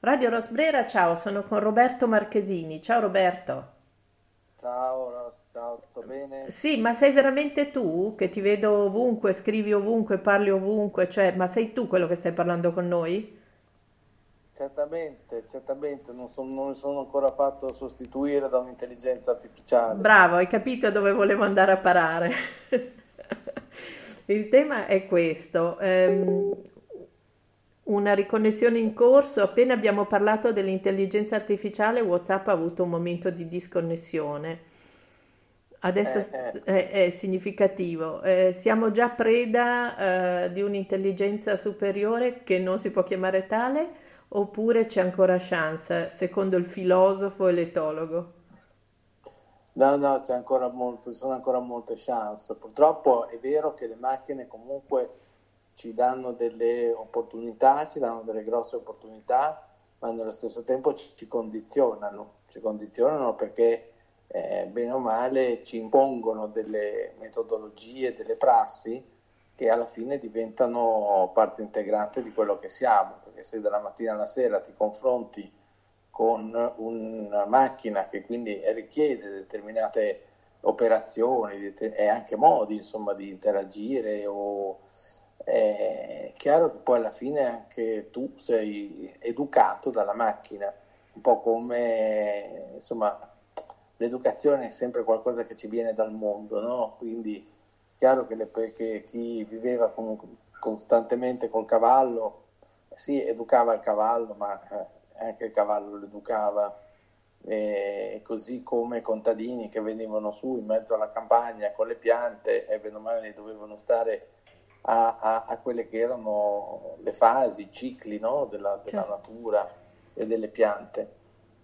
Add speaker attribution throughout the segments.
Speaker 1: Radio Rosbrera, ciao, sono con Roberto Marchesini. Ciao Roberto.
Speaker 2: Ciao Ros, ciao, tutto bene?
Speaker 1: Sì, ma sei veramente tu che ti vedo ovunque, scrivi ovunque, parli ovunque, cioè, ma sei tu quello che stai parlando con noi?
Speaker 2: Certamente, certamente, non, son- non mi sono ancora fatto sostituire da un'intelligenza artificiale.
Speaker 1: Bravo, hai capito dove volevo andare a parare. Il tema è questo. ehm, una riconnessione in corso. Appena abbiamo parlato dell'intelligenza artificiale, WhatsApp ha avuto un momento di disconnessione. Adesso
Speaker 2: Eh, eh.
Speaker 1: è, è significativo. Eh, siamo già preda, eh, di un'intelligenza superiore che non si può chiamare tale, oppure c'è ancora chance, secondo il filosofo e l'etologo?
Speaker 2: No, no, c'è ancora molto, ci sono ancora molte chance. Purtroppo è vero che le macchine comunque ci danno delle opportunità, ci danno delle grosse opportunità, ma nello stesso tempo ci, condizionano. Ci condizionano perché eh, bene o male ci impongono delle metodologie, delle prassi che alla fine diventano parte integrante di quello che siamo, perché se dalla mattina alla sera ti confronti con una macchina che quindi richiede determinate operazioni e anche modi insomma di interagire o è chiaro che poi alla fine anche tu sei educato dalla macchina, un po' come insomma l'educazione è sempre qualcosa che ci viene dal mondo, no? Quindi chiaro che, le- che chi viveva comunque costantemente col cavallo, sì, educava il cavallo, ma eh, anche il cavallo lo educava, e così come i contadini che venivano su in mezzo alla campagna con le piante e bene o male dovevano stare a, a- a quelle che erano le fasi, i cicli, no? della, della
Speaker 1: Certo.
Speaker 2: natura e delle piante.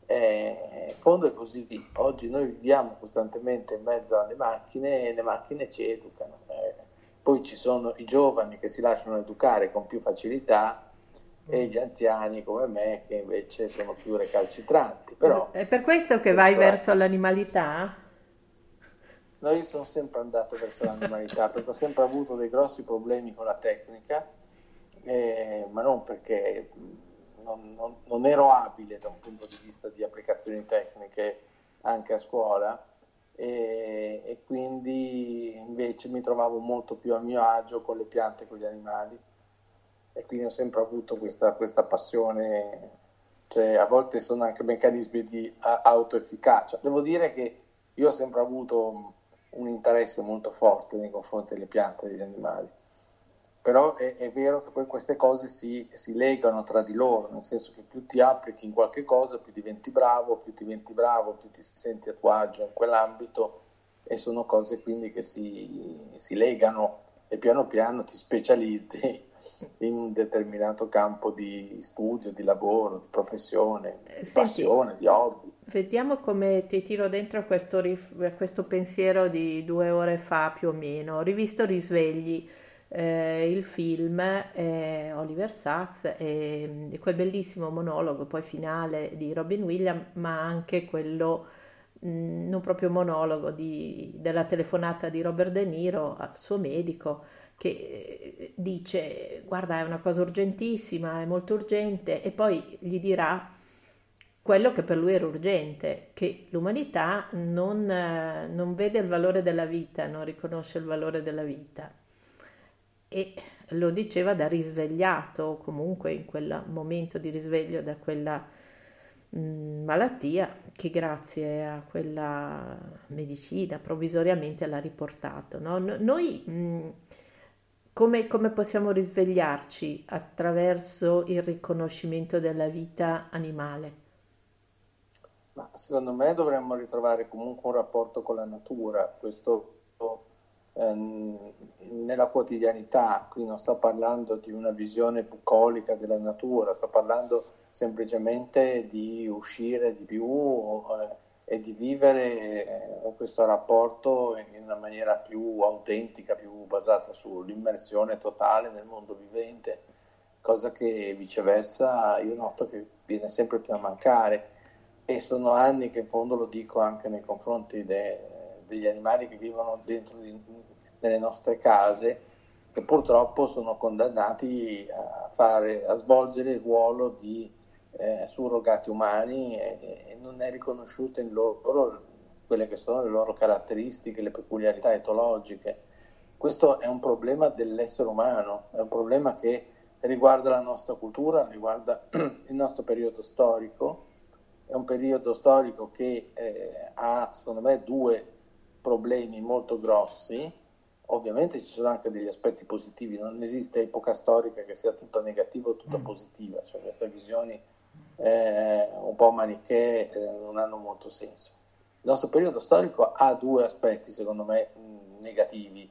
Speaker 2: Eh, in fondo è così, oggi noi viviamo costantemente in mezzo alle macchine e le macchine ci educano. Eh, poi ci sono i giovani che si lasciano educare con più facilità e gli anziani come me che invece sono più recalcitranti. Però
Speaker 1: È per questo che vai
Speaker 2: questo è.
Speaker 1: verso l'animalità?
Speaker 2: No, io sono sempre andato verso l'animalità perché ho sempre avuto dei grossi problemi con la tecnica, eh, ma non perché mh, non, non- non ero abile da un punto di vista di applicazioni tecniche anche a scuola e, e quindi invece mi trovavo molto più a mio agio con le piante con gli animali e quindi ho sempre avuto questa, questa passione, cioè a volte sono anche meccanismi di autoefficacia. Devo dire che io ho sempre avuto mh, un interesse molto forte nei confronti delle piante e degli animali, però è, è vero che poi queste cose si, si legano tra di loro, nel senso che più ti applichi in qualche cosa, più diventi bravo, più diventi bravo, più ti senti a tuo agio in quell'ambito e sono cose quindi che si, si legano e piano piano ti specializzi in un determinato campo di studio, di lavoro, di professione,
Speaker 1: Eh,
Speaker 2: di
Speaker 1: Senti,
Speaker 2: passione, di hobby.
Speaker 1: Vediamo come ti tiro dentro questo, questo pensiero di due ore fa più o meno. Ho rivisto Risvegli, eh, il film, eh, Oliver Sacks e, e quel bellissimo monologo poi finale di Robin Williams, ma anche quello, mh, non proprio monologo, di- della telefonata di Robert De Niro al suo medico che eh, dice: Guarda, è una cosa urgentissima, è molto urgente, e poi gli dirà quello che per lui era urgente, che l'umanità non, eh, non vede il valore della vita, non riconosce il valore della vita. E lo diceva da risvegliato, comunque in quel momento di risveglio da quella mh, malattia che grazie a quella medicina provvisoriamente l'ha riportato, no? No- Noi mh, come, come possiamo risvegliarci attraverso il riconoscimento della vita animale?
Speaker 2: Ma secondo me dovremmo ritrovare comunque un rapporto con la natura, questo ehm, nella quotidianità, qui non sto parlando di una visione bucolica della natura, sto parlando semplicemente di uscire di più eh, e di vivere eh, questo rapporto in una maniera più autentica, più basata sull'immersione totale nel mondo vivente, cosa che viceversa io noto che viene sempre più a mancare e sono anni che in fondo lo dico anche nei confronti de- degli animali che vivono dentro di- nelle nostre case, che purtroppo sono condannati a, fare, a svolgere il ruolo di eh, surrogati umani e, e, non è riconosciuta in loro quelle che sono le loro caratteristiche, le peculiarità etologiche. Questo è un problema dell'essere umano, è un problema che riguarda la nostra cultura, riguarda il nostro periodo storico, è un periodo storico che eh, ha secondo me due problemi molto grossi, ovviamente ci sono anche degli aspetti positivi, non esiste epoca storica che sia tutta negativa o tutta mm. positiva, cioè queste visioni eh, un po' manichee eh, non hanno molto senso. Il nostro periodo storico ha due aspetti secondo me mh, negativi.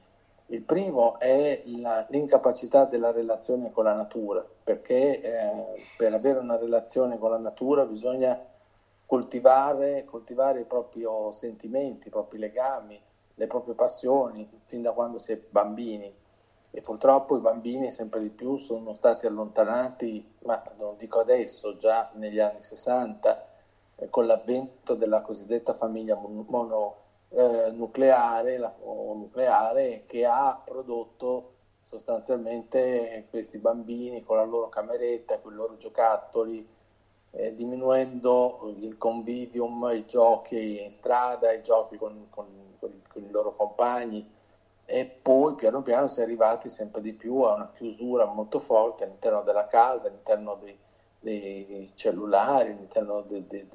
Speaker 2: Il primo è la, l'incapacità della relazione con la natura, perché eh, per avere una relazione con la natura bisogna coltivare, coltivare i propri sentimenti, i propri legami, le proprie passioni fin da quando si è bambini. E purtroppo i bambini sempre di più sono stati allontanati, ma non dico adesso, già negli anni 60, eh, con l'avvento della cosiddetta famiglia mononucleare eh, nucleare che ha prodotto sostanzialmente questi bambini con la loro cameretta, con i loro giocattoli, eh, diminuendo il convivium, i giochi in strada, i giochi con, con, con, con i loro compagni e poi piano piano si è arrivati sempre di più a una chiusura molto forte all'interno della casa, all'interno dei, dei cellulari, all'interno dei, dei,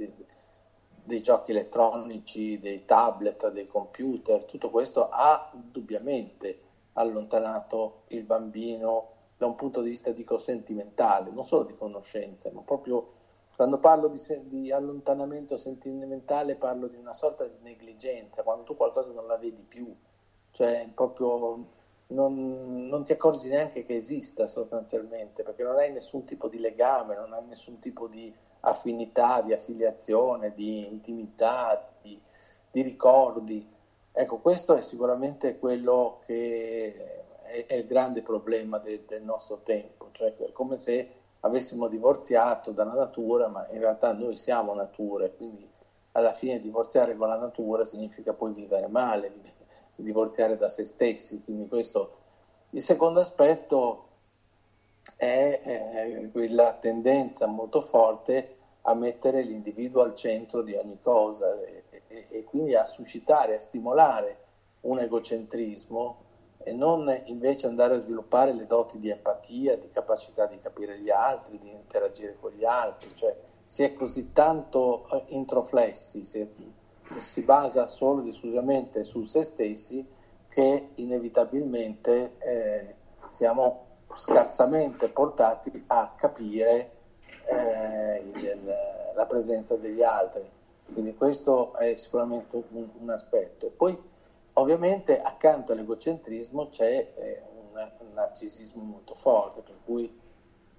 Speaker 2: dei, giochi elettronici, dei tablet, dei computer. Tutto questo ha indubbiamente allontanato il bambino da un punto di vista dico sentimentale, non solo di conoscenze, ma proprio quando parlo di, di, allontanamento sentimentale parlo di una sorta di negligenza, quando tu qualcosa non la vedi più, cioè proprio non, non, ti accorgi neanche che esista sostanzialmente, perché non hai nessun tipo di legame, non hai nessun tipo di affinità, di affiliazione, di intimità, di, di ricordi. Ecco, questo è sicuramente quello che è, è il grande problema de, del nostro tempo, cioè è come se avessimo divorziato dalla natura, ma in realtà noi siamo natura quindi alla fine divorziare con la natura significa poi vivere male, divorziare da se stessi. Quindi questo. Il secondo aspetto è quella tendenza molto forte a mettere l'individuo al centro di ogni cosa e quindi a suscitare, a stimolare un egocentrismo e non invece andare a sviluppare le doti di empatia, di capacità di capire gli altri, di interagire con gli altri, cioè si è così tanto eh, introflessi, si, è, si basa solo ed esclusivamente su se stessi che inevitabilmente eh, siamo scarsamente portati a capire eh, il, la presenza degli altri. Quindi questo è sicuramente un, un aspetto. Poi Ovviamente accanto all'egocentrismo c'è eh, un, narcisismo molto forte, per cui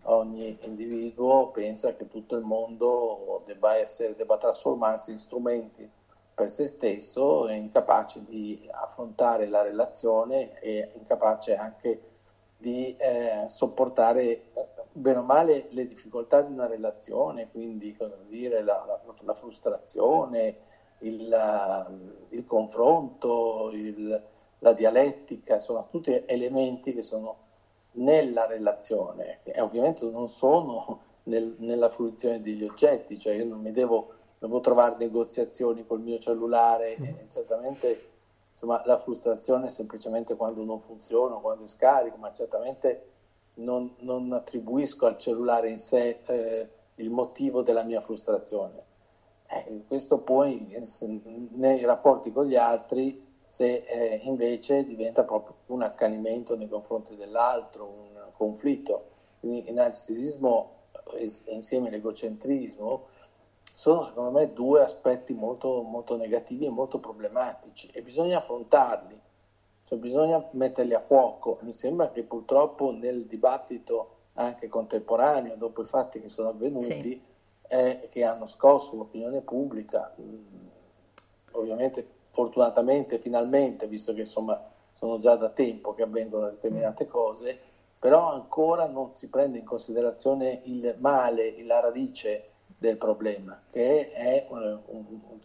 Speaker 2: ogni individuo pensa che tutto il mondo debba, essere, debba trasformarsi in strumenti per se stesso, incapace di affrontare la relazione e incapace anche di eh, sopportare eh, bene o male le difficoltà di una relazione, quindi dire, la, la, la frustrazione, il, ehm, il confronto, il, la dialettica, sono tutti elementi che sono nella relazione e ovviamente non sono nel, nella fruizione degli oggetti, cioè io non mi devo, devo trovare negoziazioni col mio cellulare, mm. e certamente insomma, la frustrazione è semplicemente quando non funziona, quando è scarico, ma certamente non, non attribuisco al cellulare in sé eh, il motivo della mia frustrazione. Eh, questo poi nei rapporti con gli altri, se eh, invece diventa proprio un accanimento nei confronti dell'altro, un conflitto. Quindi il narcisismo insieme all'egocentrismo sono secondo me due aspetti molto, molto negativi e molto problematici e bisogna affrontarli, cioè bisogna metterli a fuoco. Mi sembra che purtroppo nel dibattito anche contemporaneo, dopo i fatti che sono avvenuti, sì eh, che hanno scosso l'opinione pubblica, mm, ovviamente fortunatamente, finalmente, visto che insomma sono già da tempo che avvengono determinate cose, però ancora non si prende in considerazione il male, la radice del problema, che è un,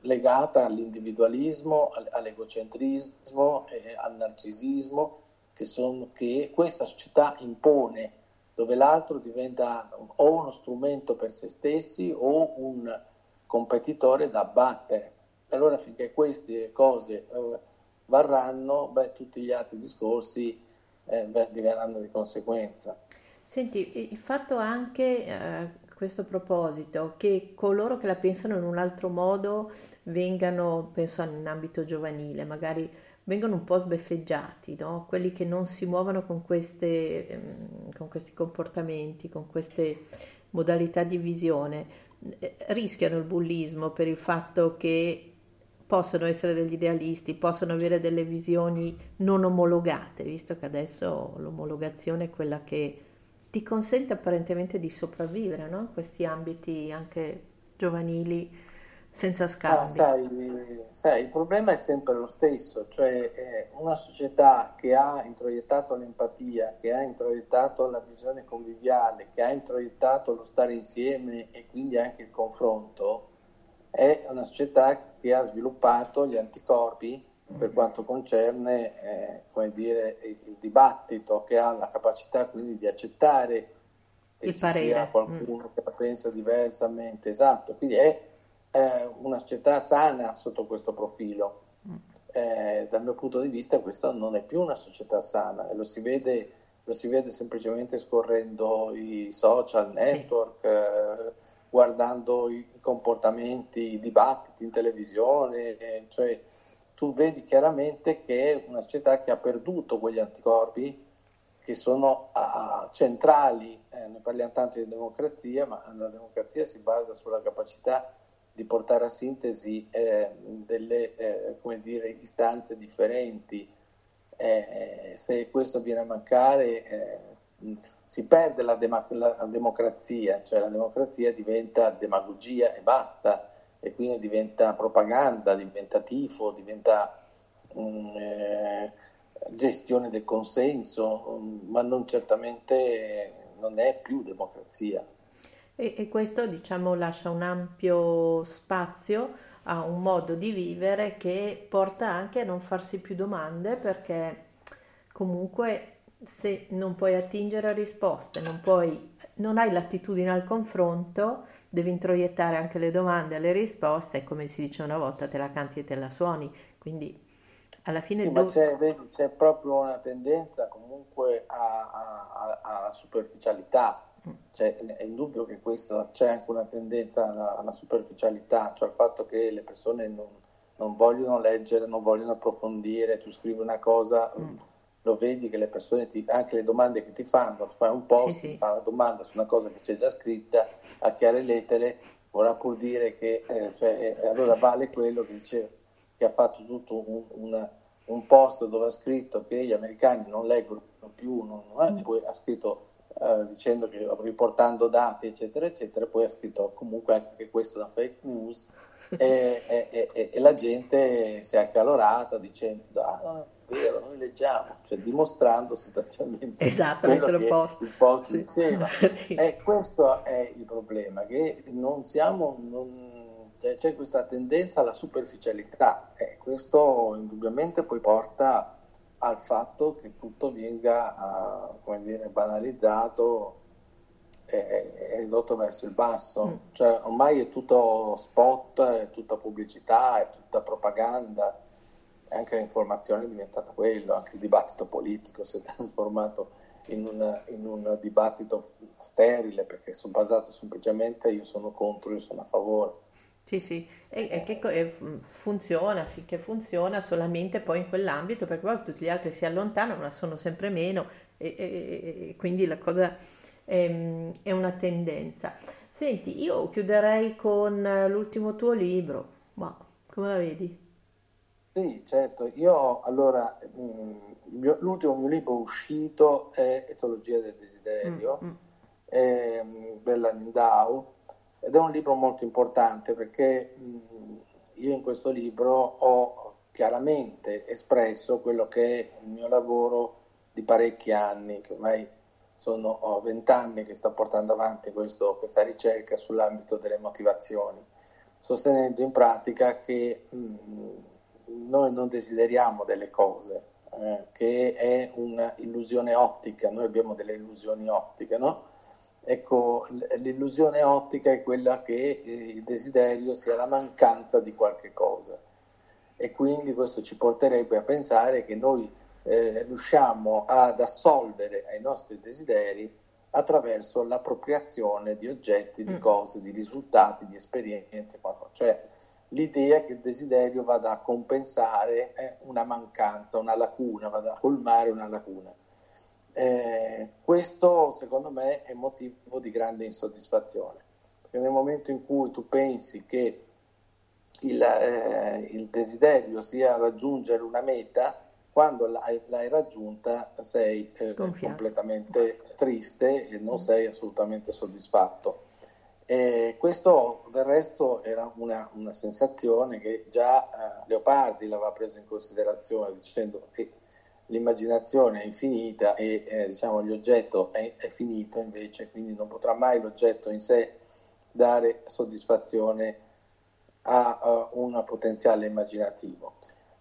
Speaker 2: legata all'individualismo, all'egocentrismo, eh, al narcisismo che, son, che, questa società impone dove l'altro diventa o uno strumento per se stessi o un competitore da battere. Allora finché queste cose eh, varranno, beh, tutti gli altri discorsi eh, beh, diverranno di conseguenza.
Speaker 1: Senti, il fatto anche eh, a questo proposito che coloro che la pensano in un altro modo vengano, penso in ambito giovanile, magari vengono un po' sbeffeggiati, no? quelli che non si muovono con, queste, ehm, con questi comportamenti, con queste modalità di visione, eh, rischiano il bullismo per il fatto che possono essere degli idealisti, possono avere delle visioni non omologate, visto che adesso l'omologazione è quella che ti consente apparentemente di sopravvivere no? in questi ambiti anche giovanili senza scambi.
Speaker 2: Ah, sai, sai, il problema è sempre lo stesso, cioè eh, una società che ha introiettato l'empatia, che ha introiettato la visione conviviale, che ha introiettato lo stare insieme e quindi anche il confronto, è una società che ha sviluppato gli anticorpi per quanto concerne eh, come dire, il dibattito, che ha la capacità quindi di accettare che il ci parere. sia qualcuno mm. che la pensa diversamente, esatto, quindi è eh, una società sana sotto questo profilo. Mm. Eh, dal mio punto di vista questa non è più una società sana e lo si vede, lo si vede semplicemente scorrendo i social network, eh, guardando i, comportamenti, i dibattiti in televisione, cioè tu vedi chiaramente che è una società che ha perduto quegli anticorpi che sono uh, centrali, eh, noi parliamo tanto di democrazia, ma la democrazia si basa sulla capacità di portare a sintesi eh, delle eh, dire, istanze differenti. Eh, se questo viene a mancare eh, si perde la, dem- la, democrazia, cioè la democrazia diventa demagogia e basta, e quindi diventa propaganda, diventa tifo, diventa um, gestione del consenso, um, ma non certamente non è più democrazia.
Speaker 1: E, e questo diciamo lascia un ampio spazio a un modo di vivere che porta anche a non farsi più domande perché comunque se non puoi attingere a risposte, non, puoi, non hai l'attitudine al confronto, devi introiettare anche le domande alle risposte e come si dice una volta te la canti e te la suoni, quindi alla fine...
Speaker 2: Sì, dove... ma c'è, vedi, c'è, proprio una tendenza comunque alla superficialità cioè, è indubbio che questo c'è anche una tendenza alla, alla superficialità, cioè al fatto che le persone non, non, vogliono leggere, non vogliono approfondire, tu scrivi una cosa, mm. lo vedi che le persone, ti, anche le domande che ti fanno, fai un post, sì, sì. ti fa una domanda su una cosa che c'è già scritta, a chiare lettere, vorrà pur dire che eh, cioè, eh, allora vale quello che dice che ha fatto tutto un, una, un, post dove ha scritto che gli americani non leggono più, non, eh, mm. poi ha scritto eh, dicendo che riportando dati eccetera eccetera poi ha scritto comunque anche che questo una fake news e, e, e, e, la gente si è accalorata dicendo ah no, è vero noi leggiamo cioè dimostrando sostanzialmente
Speaker 1: esatto, quello che post.
Speaker 2: il post sì. diceva sì. e questo è il problema che non siamo non, cioè, c'è questa tendenza alla superficialità e questo indubbiamente poi porta al fatto che tutto venga uh, dire, banalizzato e, ridotto verso il basso. Mm. Cioè, ormai è tutto spot, è tutta pubblicità, è tutta propaganda, anche l'informazione è diventata quello, anche il dibattito politico si è trasformato in un, in un dibattito sterile perché sono basato semplicemente io sono contro, io sono a favore.
Speaker 1: Sì, sì, e, e che e funziona finché funziona solamente poi in quell'ambito, perché poi tutti gli altri si allontanano, ma sono sempre meno, e, e, quindi la cosa è, è, una tendenza. Senti, io chiuderei con l'ultimo tuo libro, ma come la vedi?
Speaker 2: Sì, certo, io allora, mh, l'ultimo mio libro uscito è Etologia del desiderio, mm, mm. È, Bella Lindau ed è un libro molto importante perché io in questo libro ho chiaramente espresso quello che è il mio lavoro di parecchi anni, che ormai sono vent'anni che sto portando avanti questo, questa ricerca sull'ambito delle motivazioni, sostenendo in pratica che mh, noi non desideriamo delle cose, eh, che è un'illusione ottica, noi abbiamo delle illusioni ottiche, no? Ecco, l'illusione ottica è quella che eh, il desiderio sia la mancanza di qualche cosa e quindi questo ci porterebbe a pensare che noi eh, riusciamo ad assolvere ai nostri desideri attraverso l'appropriazione di oggetti, di mm. cose, di risultati, di esperienze, qualcosa. cioè l'idea che il desiderio vada a compensare una mancanza, una lacuna, vada a colmare una lacuna. Eh, questo secondo me è motivo di grande insoddisfazione, perché nel momento in cui tu pensi che il, eh, il desiderio sia raggiungere una meta, quando l'hai, l'hai raggiunta sei eh, completamente triste e non sei assolutamente soddisfatto. E questo del resto era una, una sensazione che già eh, Leopardi l'aveva presa in considerazione dicendo che l'immaginazione è infinita e eh, diciamo, l'oggetto è, è, finito invece, quindi non potrà mai l'oggetto in sé dare soddisfazione a, a un potenziale immaginativo.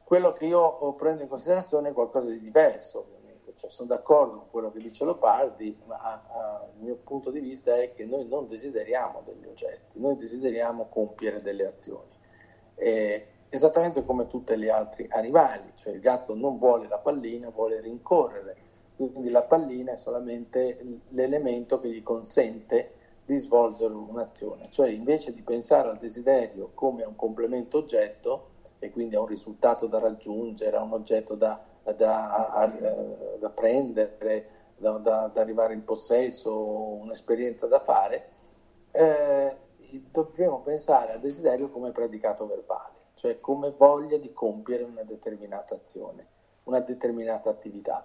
Speaker 2: Quello che io prendo in considerazione è qualcosa di diverso, ovviamente, cioè, sono d'accordo con quello che dice Leopardi, ma a, il mio punto di vista è che noi non desideriamo degli oggetti, noi desideriamo compiere delle azioni. E esattamente come tutti gli altri animali, cioè il gatto non vuole la pallina, vuole rincorrere, quindi la pallina è solamente l'elemento che gli consente di svolgere un'azione, cioè invece di pensare al desiderio come a un complemento oggetto e quindi a un risultato da raggiungere, a un oggetto da, da, a, da prendere, da, da, arrivare in possesso, un'esperienza da fare, eh, dobbiamo pensare al desiderio come predicato verbale cioè come voglia di compiere una determinata azione, una determinata attività.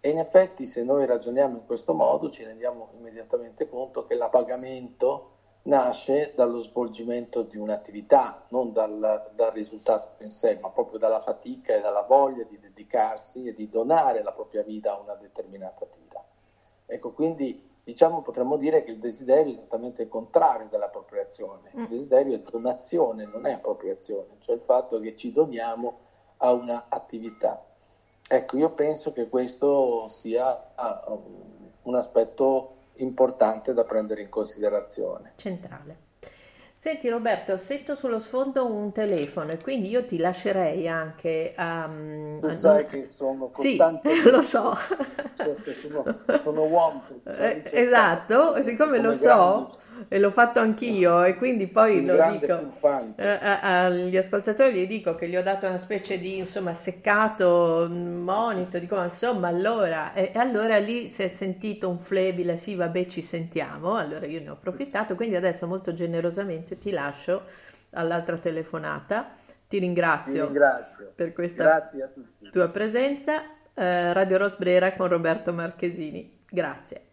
Speaker 2: E in effetti se noi ragioniamo in questo modo ci rendiamo immediatamente conto che l'appagamento nasce dallo svolgimento di un'attività, non dal, dal, risultato in sé, ma proprio dalla fatica e dalla voglia di dedicarsi e di donare la propria vita a una determinata attività. Ecco, quindi diciamo potremmo dire che il desiderio è esattamente il contrario dell'appropriazione. Il mm. desiderio è donazione, non è appropriazione, cioè il fatto che ci doniamo a un'attività. Ecco, io penso che questo sia ah, un aspetto importante da prendere in considerazione.
Speaker 1: Centrale. Senti Roberto, sento sullo sfondo un telefono e quindi io ti lascerei anche.
Speaker 2: Um, tu sai che sono
Speaker 1: costante. Sì, lo so.
Speaker 2: Sono, sono wanted. Sono
Speaker 1: eh, esatto, siccome lo so, e l'ho fatto anch'io e quindi poi lo dico eh, agli ascoltatori gli dico che gli ho dato una specie di insomma seccato monito dico insomma allora e, allora lì si è sentito un flebile sì vabbè ci sentiamo allora io ne ho approfittato quindi adesso molto generosamente ti lascio all'altra telefonata ti ringrazio,
Speaker 2: ti ringrazio.
Speaker 1: per questa tua presenza eh, Radio Rosbrera con Roberto Marchesini. Grazie